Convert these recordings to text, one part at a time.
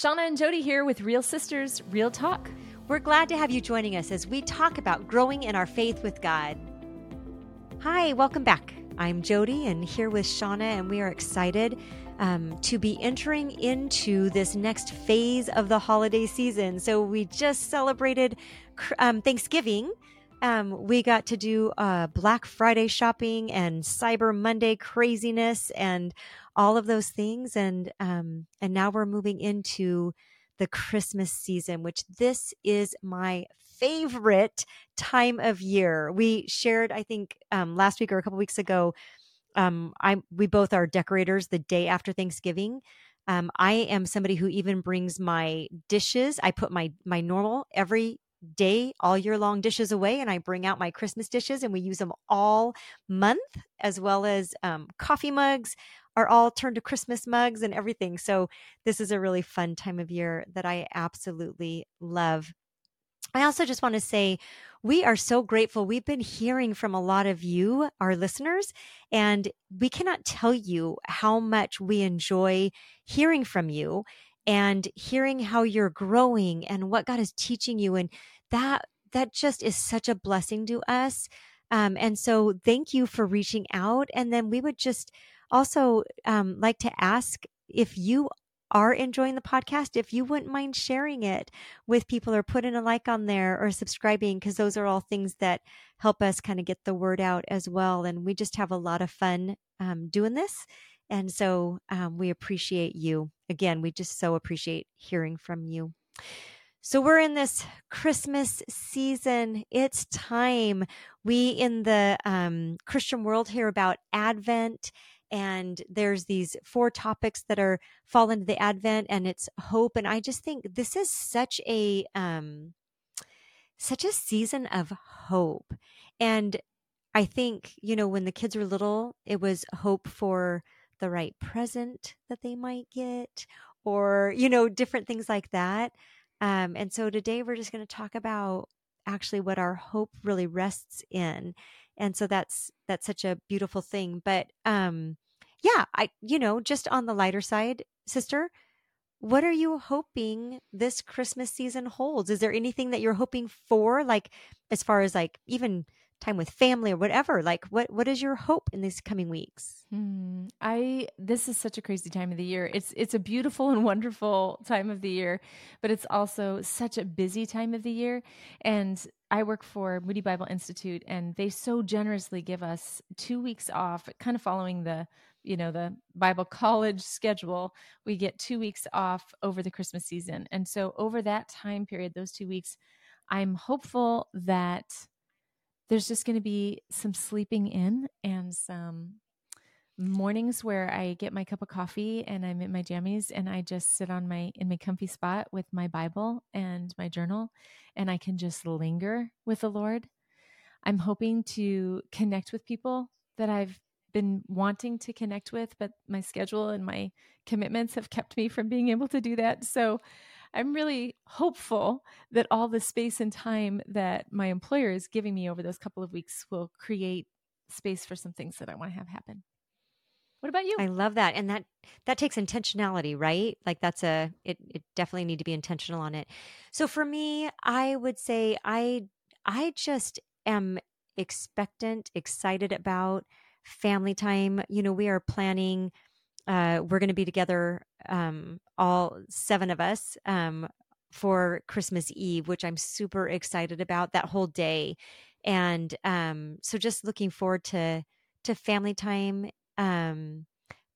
Shawna and Jody here with Real Sisters Real Talk. We're glad to have you joining us as we talk about growing in our faith with God. Hi, welcome back. I'm Jody and here with Shawna, and we are excited um, to be entering into this next phase of the holiday season. So, we just celebrated um, Thanksgiving. Um, we got to do uh, Black Friday shopping and Cyber Monday craziness and all of those things, and um, and now we're moving into the Christmas season, which this is my favorite time of year. We shared, I think, um, last week or a couple weeks ago. Um, I we both are decorators the day after Thanksgiving. Um, I am somebody who even brings my dishes. I put my my normal every day all year long dishes away and i bring out my christmas dishes and we use them all month as well as um, coffee mugs are all turned to christmas mugs and everything so this is a really fun time of year that i absolutely love I also just want to say we are so grateful. We've been hearing from a lot of you, our listeners, and we cannot tell you how much we enjoy hearing from you and hearing how you're growing and what God is teaching you. And that, that just is such a blessing to us. Um, and so thank you for reaching out. And then we would just also um, like to ask if you are enjoying the podcast, if you wouldn't mind sharing it with people or putting a like on there or subscribing, because those are all things that help us kind of get the word out as well. And we just have a lot of fun um, doing this. And so um, we appreciate you. Again, we just so appreciate hearing from you. So we're in this Christmas season. It's time. We in the um, Christian world hear about Advent and there's these four topics that are fall into the advent and it's hope and i just think this is such a um such a season of hope. And i think you know when the kids were little it was hope for the right present that they might get or you know different things like that. Um and so today we're just going to talk about actually what our hope really rests in and so that's that's such a beautiful thing but um yeah i you know just on the lighter side sister what are you hoping this christmas season holds? Is there anything that you're hoping for like as far as like even time with family or whatever? Like what what is your hope in these coming weeks? Hmm. i this is such a crazy time of the year. It's it's a beautiful and wonderful time of the year but it's also such a busy time of the year and i work for moody bible institute and they so generously give us two weeks off kind of following the you know the bible college schedule. We get two weeks off over the christmas season. And so over that time period those two weeks i'm hopeful that there's just going to be some sleeping in and some mornings where I get my cup of coffee and I'm in my jammies and I just sit on my in my comfy spot with my Bible and my journal and I can just linger with the Lord. I'm hoping to connect with people that I've been wanting to connect with, but my schedule and my commitments have kept me from being able to do that. So I'm really hopeful that all the space and time that my employer is giving me over those couple of weeks will create space for some things that I want to have happen. What about you? I love that. And that that takes intentionality, right? Like that's a it it definitely need to be intentional on it. So for me, I would say I I just am expectant, excited about family time. You know, we are planning uh, we're going to be together, um, all seven of us, um, for Christmas Eve, which I'm super excited about that whole day. And um, so just looking forward to to family time. Um,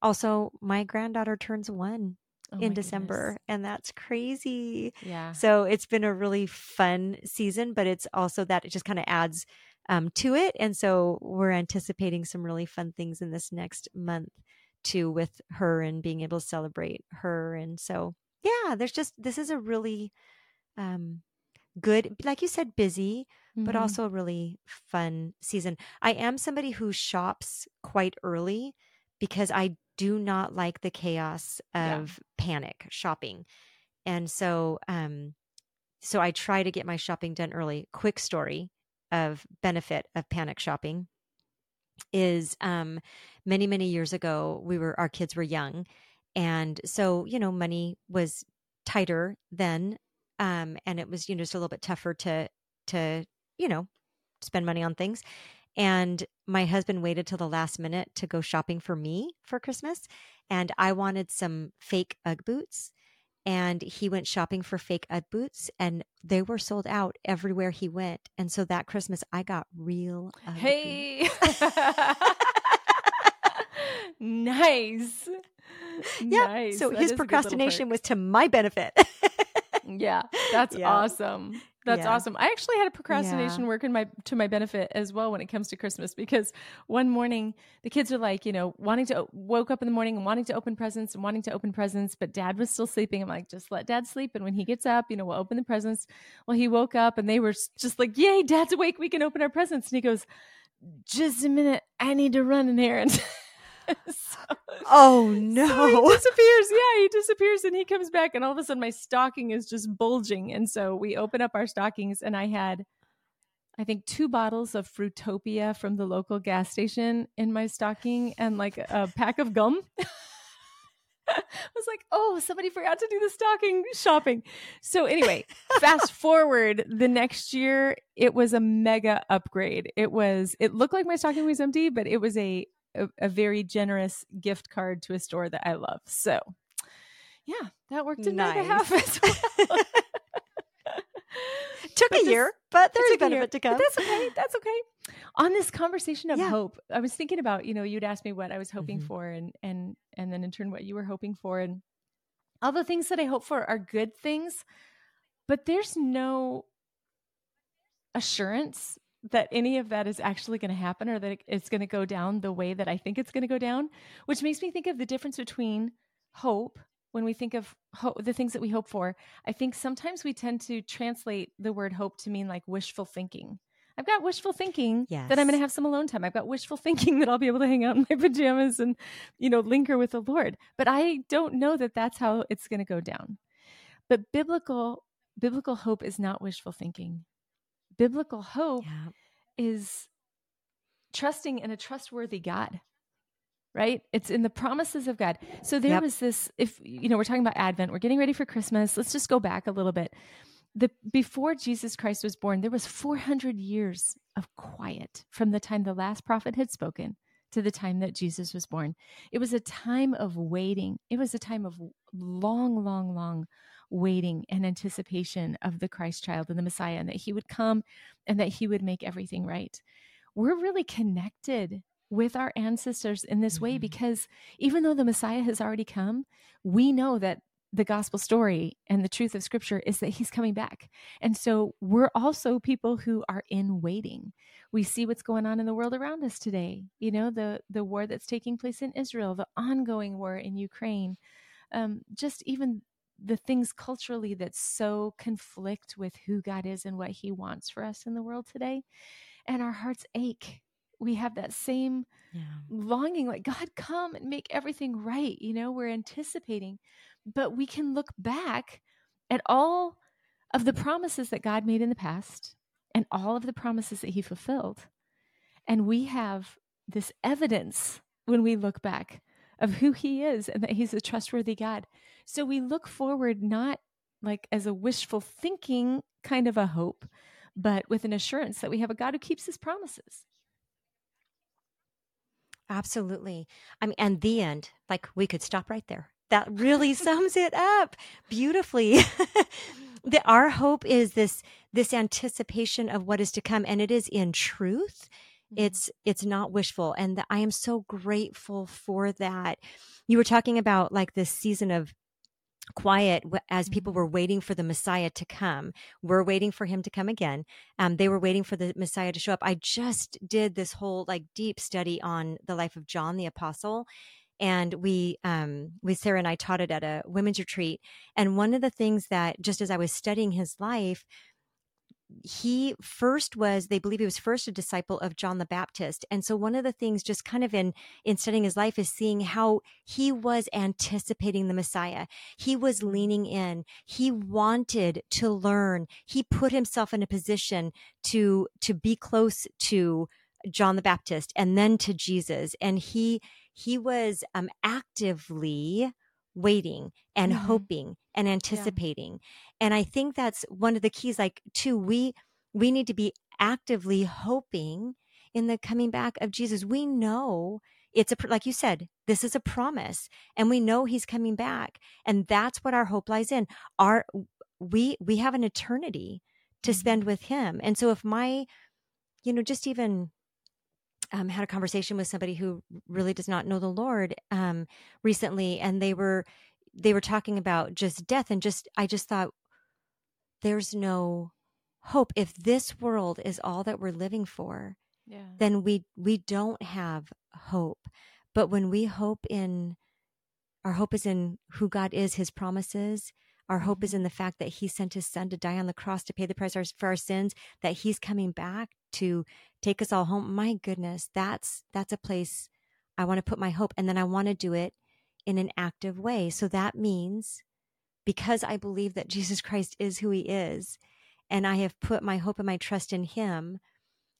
also, my granddaughter turns one oh in December, goodness. and that's crazy. Yeah. So it's been a really fun season, but it's also that it just kind of adds um, to it. And so we're anticipating some really fun things in this next month too with her and being able to celebrate her. And so, yeah, there's just, this is a really um, good, like you said, busy, mm-hmm. but also a really fun season. I am somebody who shops quite early because I do not like the chaos of yeah. panic shopping. And so, um, so I try to get my shopping done early. Quick story of benefit of panic shopping is um, many many years ago we were our kids were young and so you know money was tighter then, um, and it was you know just a little bit tougher to to you know spend money on things. And my husband waited till the last minute to go shopping for me for Christmas, and I wanted some fake UGG boots. And he went shopping for fake UGG boots, and they were sold out everywhere he went. And so that Christmas, I got real. UGG hey, nice. Yeah. Nice. So That his is a good little procrastination was to my benefit. Yeah, that's Yeah. awesome. That's Yeah. awesome. I actually had a procrastination work in my to my benefit as well when it comes to Christmas because one morning the kids are like, you know, wanting to woke up in the morning and wanting to open presents and wanting to open presents, but dad was still sleeping. I'm like, just let dad sleep and when he gets up, you know, we'll open the presents. Well, he woke up and they were just like, "Yay, dad's awake. We can open our presents." And he goes, "Just a minute. I need to run an errand." So- oh so no. he disappears. Yeah, he disappears and he comes back, and all of a sudden my stocking is just bulging. And so we open up our stockings, and I had, I think, two bottles of Fruitopia from the local gas station in my stocking and like a pack of gum. I was like, oh, somebody forgot to do the stocking shopping. So, anyway, fast forward the next year, it was a mega upgrade. It was, it looked like my stocking was empty, but it was a, a, a very generous gift card to a store that I love. So, yeah, that worked in my behalf as well. Took But a this- year, but there's a year, benefit to come. But that's okay. That's okay. On this conversation of Yeah. hope, I was thinking about, you know, you'd asked me what I was hoping Mhm. for and and and then in turn what you were hoping for and all the things that I hope for are good things, but there's no assurance that any of that is actually going to happen or that it's going to go down the way that I think it's going to go down, which makes me think of the difference between hope when we think of hope, the things that we hope for. I think sometimes we tend to translate the word hope to mean like wishful thinking. I've got wishful thinking that I'm going to have some alone time. I've got wishful thinking that I'll be able to hang out in my pajamas and, you know, linger with the Lord. But I don't know that that's how it's going to go down. But biblical biblical hope is not wishful thinking. Biblical hope Yeah. is trusting in a trustworthy God, right? It's in the promises of God. So there Yep. was this, if, you know, we're talking about Advent, we're getting ready for Christmas. Let's just go back a little bit. The, before Jesus Christ was born, there was 400 years of quiet from the time the last prophet had spoken to the time that Jesus was born. It was a time of waiting. It was a time of long, long, long waiting and anticipation of the Christ child and the Messiah, and that he would come and that he would make everything right. We're really connected with our ancestors in this way Mhm. because even though the Messiah has already come, we know that the gospel story and the truth of scripture is that he's coming back. And so we're also people who are in waiting. We see what's going on in the world around us today. You know, the the war that's taking place in Israel, the ongoing war in Ukraine, um, just even the things culturally that so conflict with who God is and what he wants for us in the world today. And our hearts ache. We have that same Yeah. longing like god come and make everything right you know we're anticipating but we can look back at all of the promises that god made in the past and all of the promises that he fulfilled and we have this evidence when we look back of who he is and that he's a trustworthy god so we look forward not like as a wishful thinking kind of a hope but with an assurance that we have a god who keeps his promises Absolutely. I mean, and the end, like we could stop right there. That really sums it up beautifully. the, our hope is this this anticipation of what is to come, and it is in truth. It's it's not wishful, and I am so grateful for that. You were talking about like this season of quiet as people Mhm. were waiting for the Messiah to come. We're waiting for him to come again. Um, they were waiting for the Messiah to show up. I just did this whole like deep study on the life of John the Apostle. And we, um, we Sarah and I taught it at a women's retreat. And one of the things that just as I was studying his life, he first was they believe he was first a disciple of john the baptist and so one of the things just kind of in in studying his life is seeing how he was anticipating the messiah. He was leaning in. He wanted to learn. He put himself in a position to to be close to john the baptist and then to jesus and he he was um actively waiting and Mhm. hoping and anticipating. And I think that's one of the keys like too we we need to be actively hoping in the coming back of Jesus. We know it's a like you said, this is a promise and we know he's coming back and that's what our hope lies in. Our we we have an eternity to Mhm. spend with him. And so if my you know just even um, had a conversation with somebody who really does not know the Lord um, recently, and they were they were talking about just death, and just I just thought there's no hope if this world is all that we're living for, Yeah. then we we don't have hope. But when we hope in our hope is in who God is, His promises. Our hope is mm-hmm. in the fact that He sent His Son to die on the cross to pay the price for our sins. That He's coming back to take us all home. My goodness, that's that's a place I want to put my hope, and then I want to do it in an active way. So that means because I believe that Jesus Christ is who He is, and I have put my hope and my trust in Him,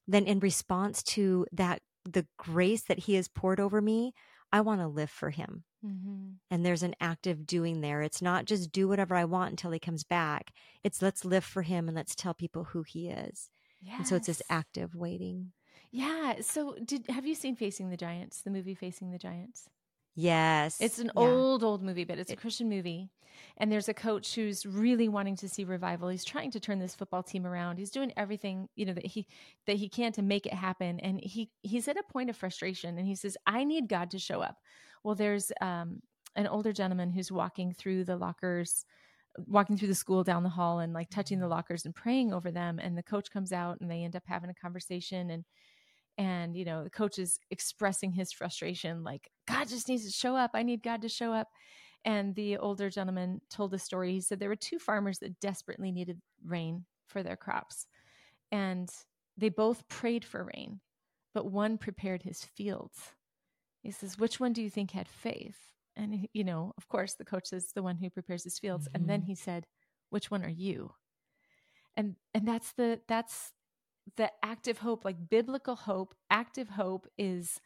then in response to that, the grace that He has poured over me, I want to live for Him Mm-hmm. and there's an active doing there. It's not just do whatever I want until he comes back. It's let's live for him and let's tell people who he is. Yeah. And so it's this active waiting. Yeah. So, did have you seen Facing the Giants, the movie Facing the Giants? Yes. It's an Yeah. old, old movie, but it's a Christian movie. And there's a coach who's really wanting to see revival. He's trying to turn this football team around. He's doing everything, you know, that he that he can to make it happen. And he he's at a point of frustration and he says, I need God to show up. Well, there's um an older gentleman who's walking through the lockers, walking through the school down the hall and like touching the lockers and praying over them. And the coach comes out and they end up having a conversation and and you know the coach is expressing his frustration like god just needs to show up. I need god to show up. And the older gentleman told a story. He said there were two farmers that desperately needed rain for their crops and they both prayed for rain but one prepared his fields. He says which one do you think had faith? And you know of course the coach says the one who prepares his fields and then Mhm. he said which one are you? And and that's the that's the active hope like biblical hope active hope is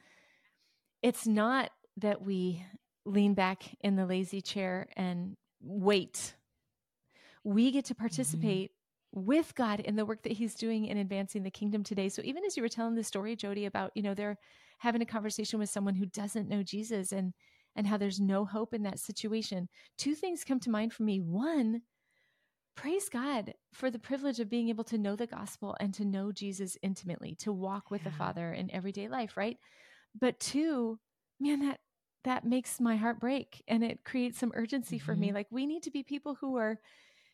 it's not that we lean back in the lazy chair and wait. We get to mm-hmm. participate with god in the work that he's doing in advancing the kingdom today. So even as you were telling the story jody about you know they're having a conversation with someone who doesn't know jesus and and how there's no hope in that situation two things come to mind for me. One praise God for the privilege of being able to know the gospel and to know Jesus intimately, to walk with the Father in everyday life, right? But two, man, that that makes my heart break and it creates some urgency for me. Mm-hmm. Like we need to be people who are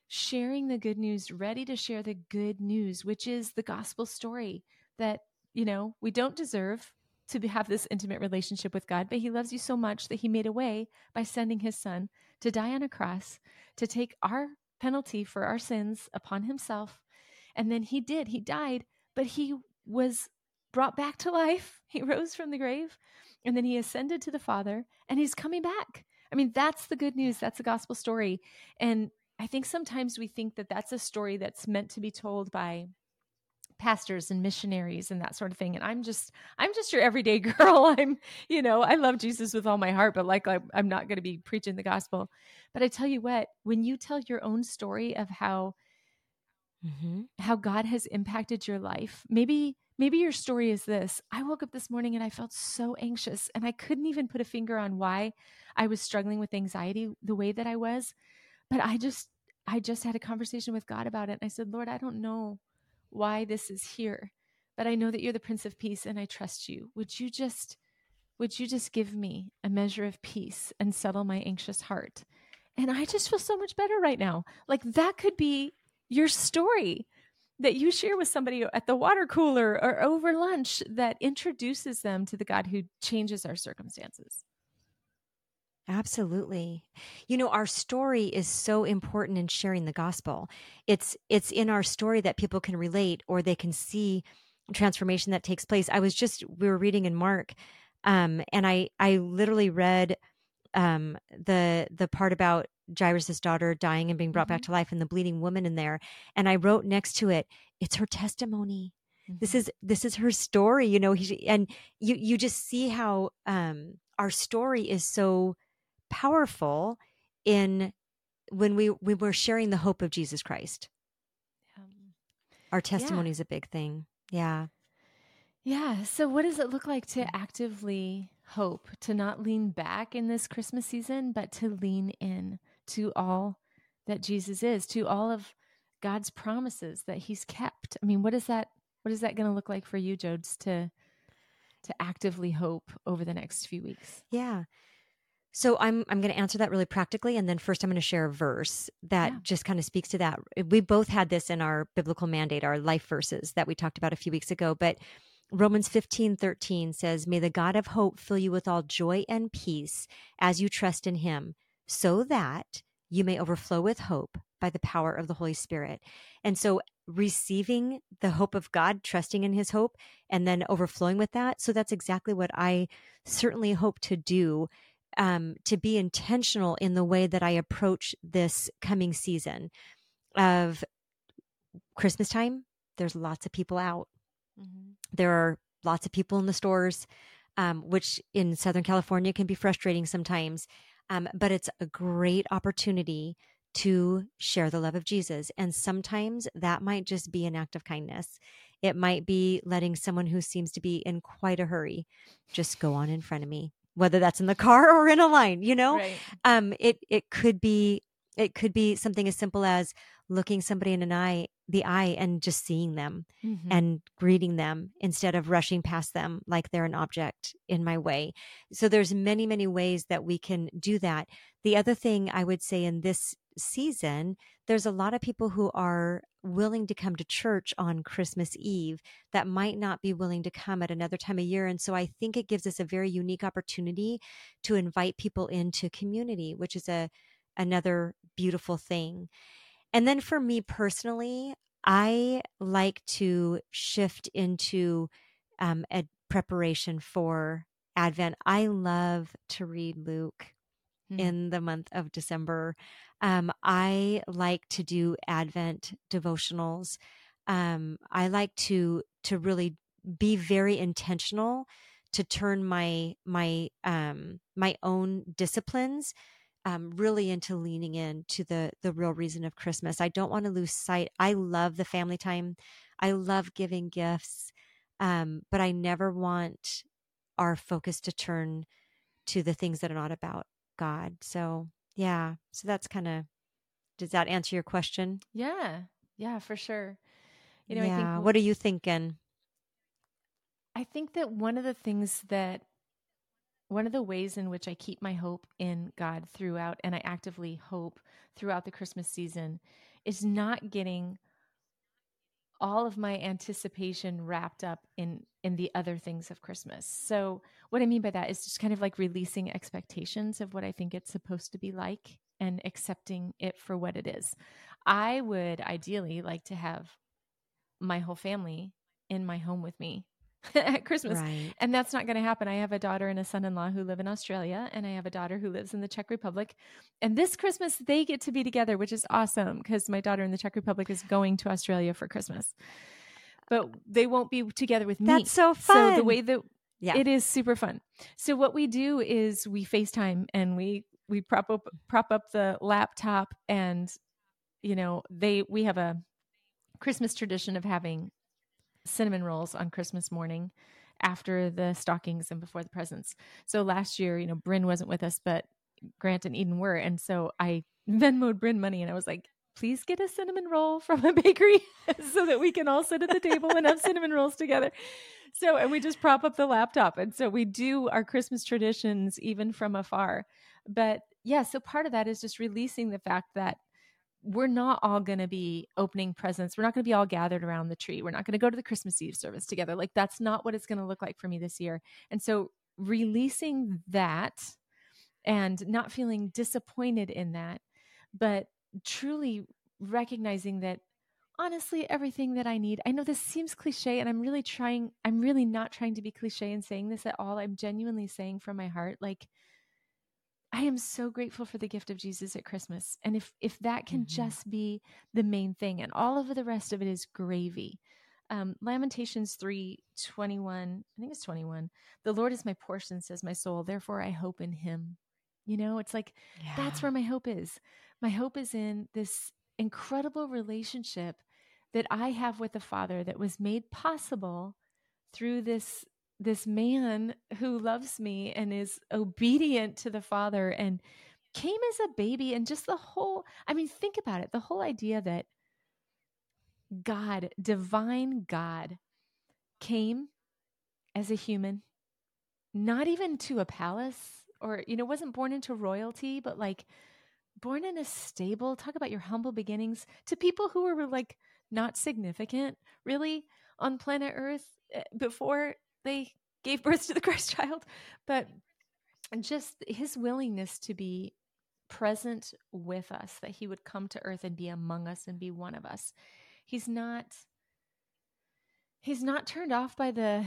sharing the good news, ready to share the good news, which is the gospel story that, you know, we don't deserve to be, have this intimate relationship with God, but he loves you so much that he made a way by sending his son to die on a cross to take our penalty for our sins upon himself. And then he did, he died, but he was brought back to life. He rose from the grave and then he ascended to the Father and he's coming back. I mean, that's the good news. That's the gospel story. And I think sometimes we think that that's a story that's meant to be told by pastors and missionaries and that sort of thing and i'm just i'm just your everyday girl. I'm you know i love jesus with all my heart but like i'm, I'm not going to be preaching the gospel. But i tell you what when you tell your own story of how hmm how god has impacted your life maybe maybe your story is this. I woke up this morning and i felt so anxious and i couldn't even put a finger on why i was struggling with anxiety the way that i was but i just i just had a conversation with god about it and i said lord i don't know why this is here but i know that you're the prince of peace and i trust you. Would you just would you just give me a measure of peace and settle my anxious heart? And i just feel so much better right now. Like that could be your story that you share with somebody at the water cooler or over lunch that introduces them to the god who changes our circumstances Absolutely. You know, our story is so important in sharing the gospel. It's it's in our story that people can relate or they can see transformation that takes place. I was just we were reading in Mark um and I I literally read um the the part about Jairus's daughter dying and being brought back to life and the bleeding woman in there and I wrote next to it it's her testimony this is this is her story you know he, and you you just see how um our story is so powerful in when we we were sharing the hope of Jesus Christ. Um, Our testimony yeah. is a big thing. Yeah. Yeah. So, what does it look like to actively hope, to not lean back in this Christmas season, but to lean in to all that Jesus is, to all of God's promises that He's kept? I mean, what is that? What is that going to look like for you, Jodes, to to actively hope over the next few weeks? Yeah. So I'm I'm going to answer that really practically, and then first I'm going to share a verse that yeah. just kind of speaks to that. We both had this in our biblical mandate, our life verses that we talked about a few weeks ago. But Romans 15, 13 says, May the God of hope fill you with all joy and peace as you trust in him, so that you may overflow with hope by the power of the Holy Spirit. And so receiving the hope of God, trusting in his hope, and then overflowing with that. So that's exactly what I certainly hope to do um, to be intentional in the way that I approach this coming season of Christmas time. There's lots of people out. Mm-hmm. There are lots of people in the stores, um, which in Southern California can be frustrating sometimes. Um, but it's a great opportunity to share the love of Jesus. And sometimes that might just be an act of kindness. It might be letting someone who seems to be in quite a hurry just go on in front of me whether that's in the car or in a line you know right. um it it could be it could be something as simple as looking somebody in an eye the eye and just seeing them mm-hmm. and greeting them instead of rushing past them like they're an object in my way so there's many many ways that we can do that the other thing i would say in this season there's a lot of people who are willing to come to church on Christmas Eve that might not be willing to come at another time of year. And so I think it gives us a very unique opportunity to invite people into community, which is a another beautiful thing. And then for me personally, I like to shift into um, a preparation for Advent. I love to read Luke mm. in the month of December. Um, I like to do Advent devotionals. Um, I like to to really be very intentional to turn my my um, my own disciplines um, really into leaning in to the the real reason of Christmas. I don't want to lose sight. I love the family time. I love giving gifts, um, but I never want our focus to turn to the things that are not about God. So yeah. So that's kind of, does that answer your question? Yeah. Yeah, for sure. You know, yeah. I think, what are you thinking? I think that one of the things that, one of the ways in which I keep my hope in God throughout, and I actively hope throughout the Christmas season, is not getting all of my anticipation wrapped up in in the other things of Christmas. So what I mean by that is just kind of like releasing expectations of what I think it's supposed to be like and accepting it for what it is. I would ideally like to have my whole family in my home with me at Christmas. Right. And that's not going to happen. I have a daughter and a son in law who live in Australia, and I have a daughter who lives in the Czech Republic. And this Christmas, they get to be together, which is awesome because my daughter in the Czech Republic is going to Australia for Christmas. But they won't be together with me. That's so fun. So the way that yeah. it is super fun. So what we do is we FaceTime and we we prop up prop up the laptop and you know they we have a Christmas tradition of having cinnamon rolls on Christmas morning after the stockings and before the presents. So last year, you know, Bryn wasn't with us, but Grant and Eden were. And so I Venmoed Bryn money and I was like, please get a cinnamon roll from a bakery so that we can all sit at the table and have cinnamon rolls together. So, and we just prop up the laptop. And so we do our Christmas traditions even from afar. But yeah, so part of that is just releasing the fact that we're not all going to be opening presents. We're not going to be all gathered around the tree. We're not going to go to the Christmas Eve service together. Like that's not what it's going to look like for me this year. And so releasing that and not feeling disappointed in that, but truly recognizing that honestly everything that I need. I know this seems cliche and I'm really trying I'm really not trying to be cliche in saying this at all. I'm genuinely saying from my heart like I am so grateful for the gift of Jesus at Christmas. And if if that can mm-hmm. just be the main thing and all of the rest of it is gravy. Um, Lamentations 3 21, I think it's 21. The Lord is my portion, says my soul. Therefore I hope in him. You know, it's like yeah. that's where my hope is. My hope is in this incredible relationship that I have with the Father that was made possible through this this man who loves me and is obedient to the Father and came as a baby and just the whole I mean think about it the whole idea that God divine God came as a human not even to a palace or you know wasn't born into royalty but like born in a stable talk about your humble beginnings to people who were like not significant really on planet earth eh, before they gave birth to the christ child but just his willingness to be present with us that he would come to earth and be among us and be one of us he's not he's not turned off by the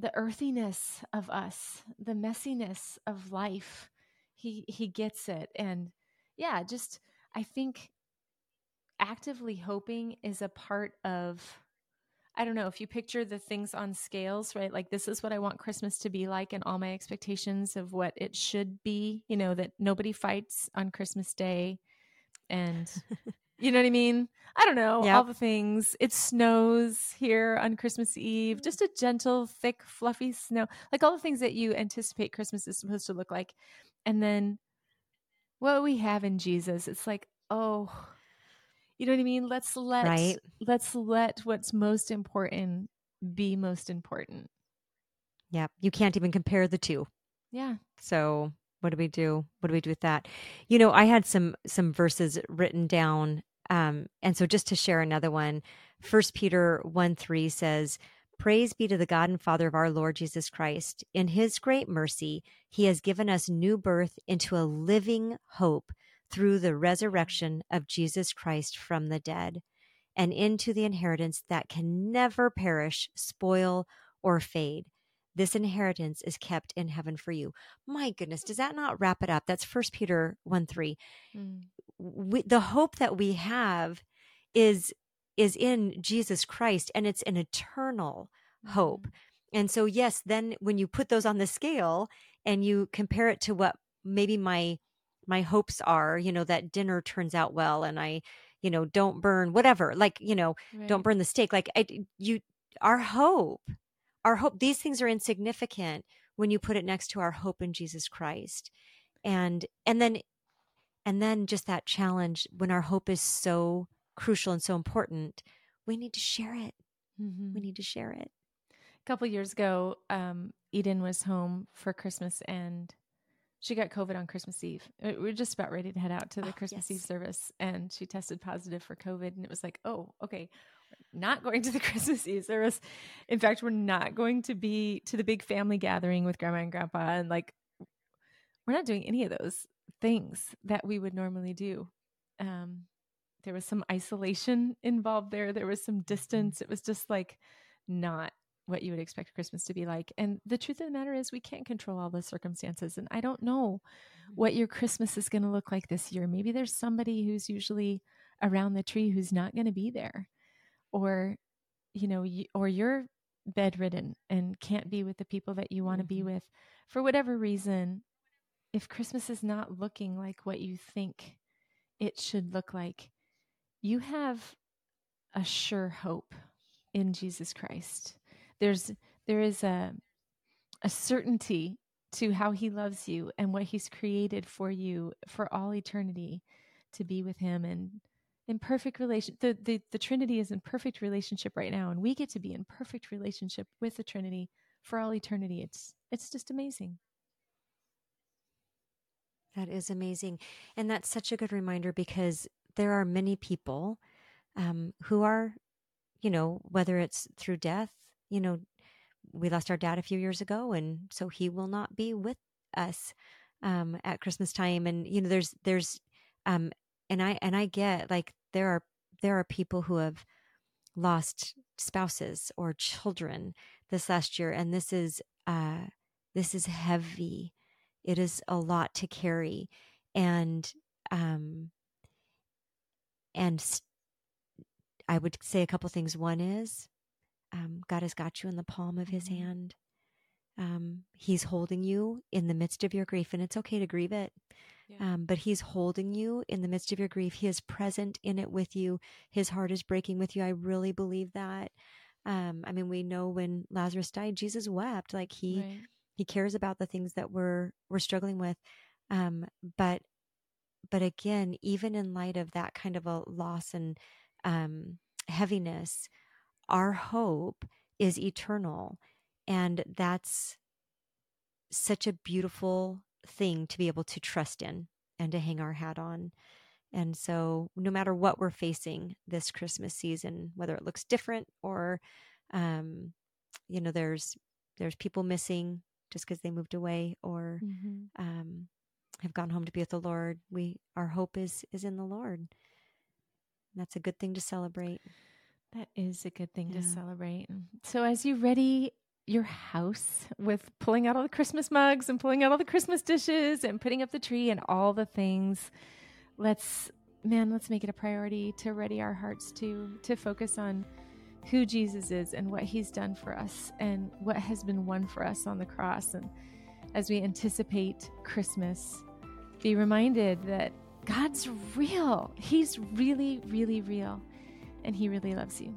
the earthiness of us, the messiness of life. He he gets it and yeah, just I think actively hoping is a part of I don't know if you picture the things on scales, right? Like this is what I want Christmas to be like and all my expectations of what it should be, you know, that nobody fights on Christmas Day and You know what I mean? I don't know. Yep. All the things. It snows here on Christmas Eve. Just a gentle, thick, fluffy snow. Like all the things that you anticipate Christmas is supposed to look like. And then what we have in Jesus, it's like, oh, you know what I mean? Let's let right. let's let what's most important be most important. Yeah. You can't even compare the two. Yeah. So what do we do what do we do with that you know i had some some verses written down um and so just to share another one first peter 1 3 says praise be to the god and father of our lord jesus christ in his great mercy he has given us new birth into a living hope through the resurrection of jesus christ from the dead and into the inheritance that can never perish spoil or fade this inheritance is kept in heaven for you. My goodness, does that not wrap it up? That's First Peter 1 3. Mm. We, the hope that we have is is in Jesus Christ and it's an eternal hope. And so yes, then when you put those on the scale and you compare it to what maybe my my hopes are, you know, that dinner turns out well and I, you know, don't burn whatever, like, you know, right. don't burn the steak. Like I you our hope our hope these things are insignificant when you put it next to our hope in Jesus Christ. And and then and then just that challenge when our hope is so crucial and so important, we need to share it. Mm-hmm. We need to share it. A couple years ago, um, Eden was home for Christmas and she got COVID on Christmas Eve. We were just about ready to head out to the oh, Christmas yes. Eve service, and she tested positive for COVID. And it was like, oh, okay, not going to the Christmas Eve service. In fact, we're not going to be to the big family gathering with grandma and grandpa. And like, we're not doing any of those things that we would normally do. Um, there was some isolation involved there, there was some distance. It was just like not what you would expect Christmas to be like. And the truth of the matter is, we can't control all the circumstances. And I don't know what mm-hmm. your Christmas is going to look like this year. Maybe there's somebody who's usually around the tree who's not going to be there or you know or you're bedridden and can't be with the people that you want to mm-hmm. be with for whatever reason if christmas is not looking like what you think it should look like you have a sure hope in jesus christ there's there is a a certainty to how he loves you and what he's created for you for all eternity to be with him and in perfect relation the, the the trinity is in perfect relationship right now and we get to be in perfect relationship with the trinity for all eternity. It's it's just amazing. That is amazing. And that's such a good reminder because there are many people um, who are you know whether it's through death you know we lost our dad a few years ago and so he will not be with us um, at christmas time and you know there's there's um, and I and I get like there are there are people who have lost spouses or children this last year and this is uh this is heavy. It is a lot to carry and um and i would say a couple things. One is um, god has got you in the palm of his mm-hmm. hand Um, he's holding you in the midst of your grief, and it's okay to grieve it. Yeah. Um, but he's holding you in the midst of your grief. He is present in it with you. His heart is breaking with you. I really believe that. Um, I mean, we know when Lazarus died, Jesus wept. Like he right. he cares about the things that we're we're struggling with. Um, but but again, even in light of that kind of a loss and um, heaviness, our hope is eternal, and that's such a beautiful thing to be able to trust in and to hang our hat on. And so, no matter what we're facing this Christmas season, whether it looks different or, um, you know, there's there's people missing just because they moved away or mm-hmm. um, have gone home to be with the Lord, we our hope is is in the Lord. That's a good thing to celebrate. That is a good thing yeah. to celebrate. So, as you ready your house with pulling out all the Christmas mugs and pulling out all the Christmas dishes and putting up the tree and all the things, let's man, let's make it a priority to ready our hearts to to focus on who Jesus is and what he's done for us and what has been won for us on the cross and as we anticipate Christmas be reminded that God's real. He's really really real and he really loves you.